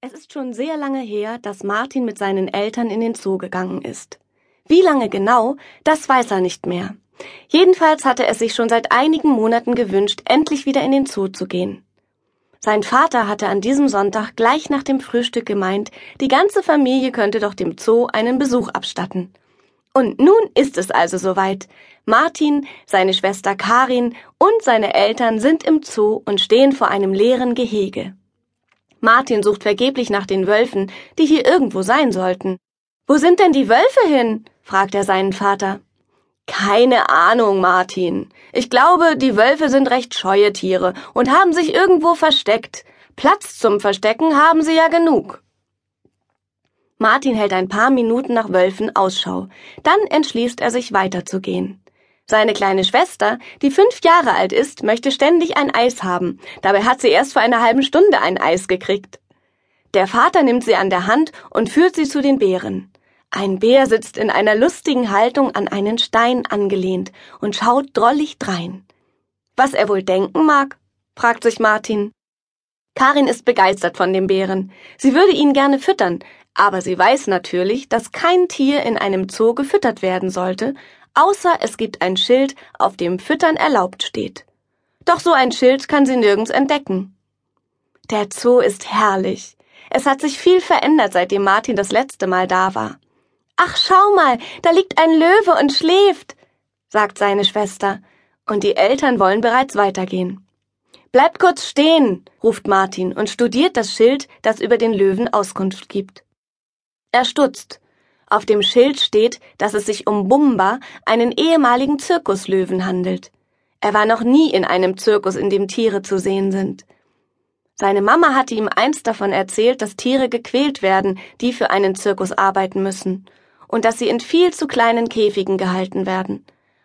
Es ist schon sehr lange her, dass Martin mit seinen Eltern in den Zoo gegangen ist. Wie lange genau, das weiß er nicht mehr. Jedenfalls hatte er sich schon seit einigen Monaten gewünscht, endlich wieder in den Zoo zu gehen. Sein Vater hatte an diesem Sonntag gleich nach dem Frühstück gemeint, die ganze Familie könnte doch dem Zoo einen Besuch abstatten. Und nun ist es also soweit. Martin, seine Schwester Karin und seine Eltern sind im Zoo und stehen vor einem leeren Gehege. Martin sucht vergeblich nach den Wölfen, die hier irgendwo sein sollten. Wo sind denn die Wölfe hin? fragt er seinen Vater. Keine Ahnung, Martin. Ich glaube, die Wölfe sind recht scheue Tiere und haben sich irgendwo versteckt. Platz zum Verstecken haben sie ja genug. Martin hält ein paar Minuten nach Wölfen Ausschau. Dann entschließt er sich weiterzugehen. Seine kleine Schwester, die fünf Jahre alt ist, möchte ständig ein Eis haben. Dabei hat sie erst vor einer halben Stunde ein Eis gekriegt. Der Vater nimmt sie an der Hand und führt sie zu den Bären. Ein Bär sitzt in einer lustigen Haltung an einen Stein angelehnt und schaut drollig drein. Was er wohl denken mag? fragt sich Martin. Karin ist begeistert von dem Bären. Sie würde ihn gerne füttern, aber sie weiß natürlich, dass kein Tier in einem Zoo gefüttert werden sollte, außer es gibt ein Schild, auf dem Füttern erlaubt steht. Doch so ein Schild kann sie nirgends entdecken. Der Zoo ist herrlich. Es hat sich viel verändert, seitdem Martin das letzte Mal da war. Ach, schau mal, da liegt ein Löwe und schläft, sagt seine Schwester, und die Eltern wollen bereits weitergehen. Bleibt kurz stehen, ruft Martin und studiert das Schild, das über den Löwen Auskunft gibt. Er stutzt. Auf dem Schild steht, dass es sich um Bumba, einen ehemaligen Zirkuslöwen, handelt. Er war noch nie in einem Zirkus, in dem Tiere zu sehen sind. Seine Mama hatte ihm einst davon erzählt, dass Tiere gequält werden, die für einen Zirkus arbeiten müssen, und dass sie in viel zu kleinen Käfigen gehalten werden.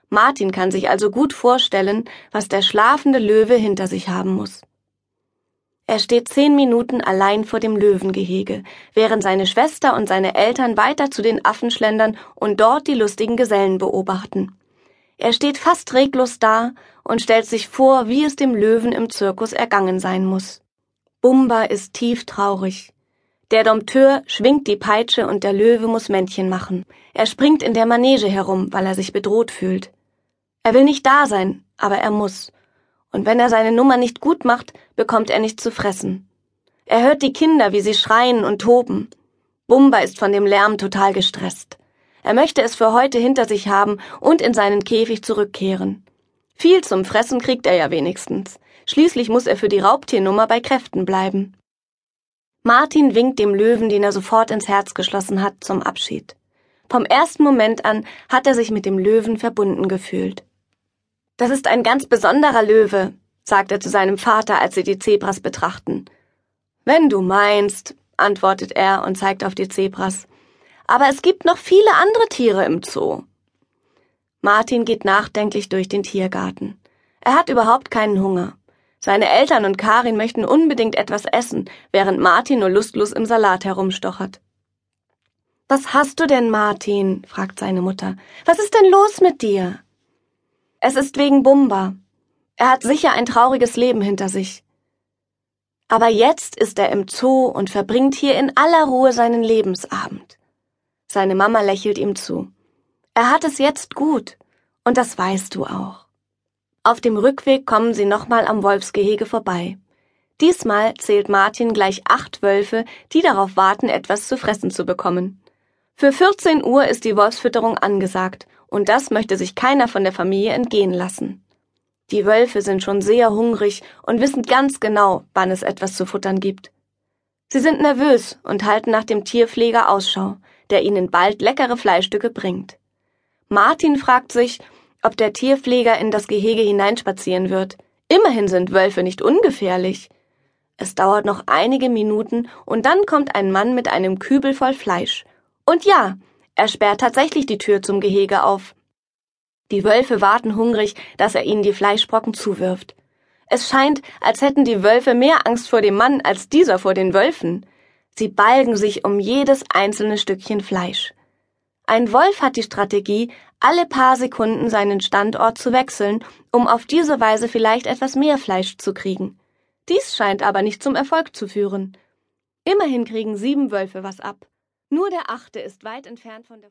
Martin kann sich also gut vorstellen, was der schlafende Löwe hinter sich haben muss. Er steht zehn Minuten allein vor dem Löwengehege, während seine Schwester und seine Eltern weiter zu den Affen schlendern und dort die lustigen Gesellen beobachten. Er steht fast reglos da und stellt sich vor, wie es dem Löwen im Zirkus ergangen sein muss. Bumba ist tief traurig. Der Dompteur schwingt die Peitsche und der Löwe muss Männchen machen. Er springt in der Manege herum, weil er sich bedroht fühlt. Er will nicht da sein, aber er muss und wenn er seine Nummer nicht gut macht, bekommt er nichts zu fressen. Er hört die Kinder, wie sie schreien und toben. Bumba ist von dem Lärm total gestresst. Er möchte es für heute hinter sich haben und in seinen Käfig zurückkehren. Viel zum Fressen kriegt er ja wenigstens. Schließlich muss er für die Raubtiernummer bei Kräften bleiben. Martin winkt dem Löwen, den er sofort ins Herz geschlossen hat, zum Abschied. Vom ersten Moment an hat er sich mit dem Löwen verbunden gefühlt. Das ist ein ganz besonderer Löwe, sagt er zu seinem Vater, als sie die Zebras betrachten. Wenn du meinst, antwortet er und zeigt auf die Zebras. Aber es gibt noch viele andere Tiere im Zoo. Martin geht nachdenklich durch den Tiergarten. Er hat überhaupt keinen Hunger. Seine Eltern und Karin möchten unbedingt etwas essen, während Martin nur lustlos im Salat herumstochert. Was hast du denn, Martin? fragt seine Mutter. Was ist denn los mit dir? Es ist wegen Bumba. Er hat sicher ein trauriges Leben hinter sich. Aber jetzt ist er im Zoo und verbringt hier in aller Ruhe seinen Lebensabend. Seine Mama lächelt ihm zu. Er hat es jetzt gut, und das weißt du auch. Auf dem Rückweg kommen sie nochmal am Wolfsgehege vorbei. Diesmal zählt Martin gleich acht Wölfe, die darauf warten, etwas zu fressen zu bekommen. Für 14 Uhr ist die Wolfsfütterung angesagt und das möchte sich keiner von der Familie entgehen lassen. Die Wölfe sind schon sehr hungrig und wissen ganz genau, wann es etwas zu futtern gibt. Sie sind nervös und halten nach dem Tierpfleger Ausschau, der ihnen bald leckere Fleischstücke bringt. Martin fragt sich, ob der Tierpfleger in das Gehege hineinspazieren wird. Immerhin sind Wölfe nicht ungefährlich. Es dauert noch einige Minuten und dann kommt ein Mann mit einem Kübel voll Fleisch. Und ja, er sperrt tatsächlich die Tür zum Gehege auf. Die Wölfe warten hungrig, dass er ihnen die Fleischbrocken zuwirft. Es scheint, als hätten die Wölfe mehr Angst vor dem Mann als dieser vor den Wölfen. Sie balgen sich um jedes einzelne Stückchen Fleisch. Ein Wolf hat die Strategie, alle paar Sekunden seinen Standort zu wechseln, um auf diese Weise vielleicht etwas mehr Fleisch zu kriegen. Dies scheint aber nicht zum Erfolg zu führen. Immerhin kriegen sieben Wölfe was ab. Nur der achte ist weit entfernt von der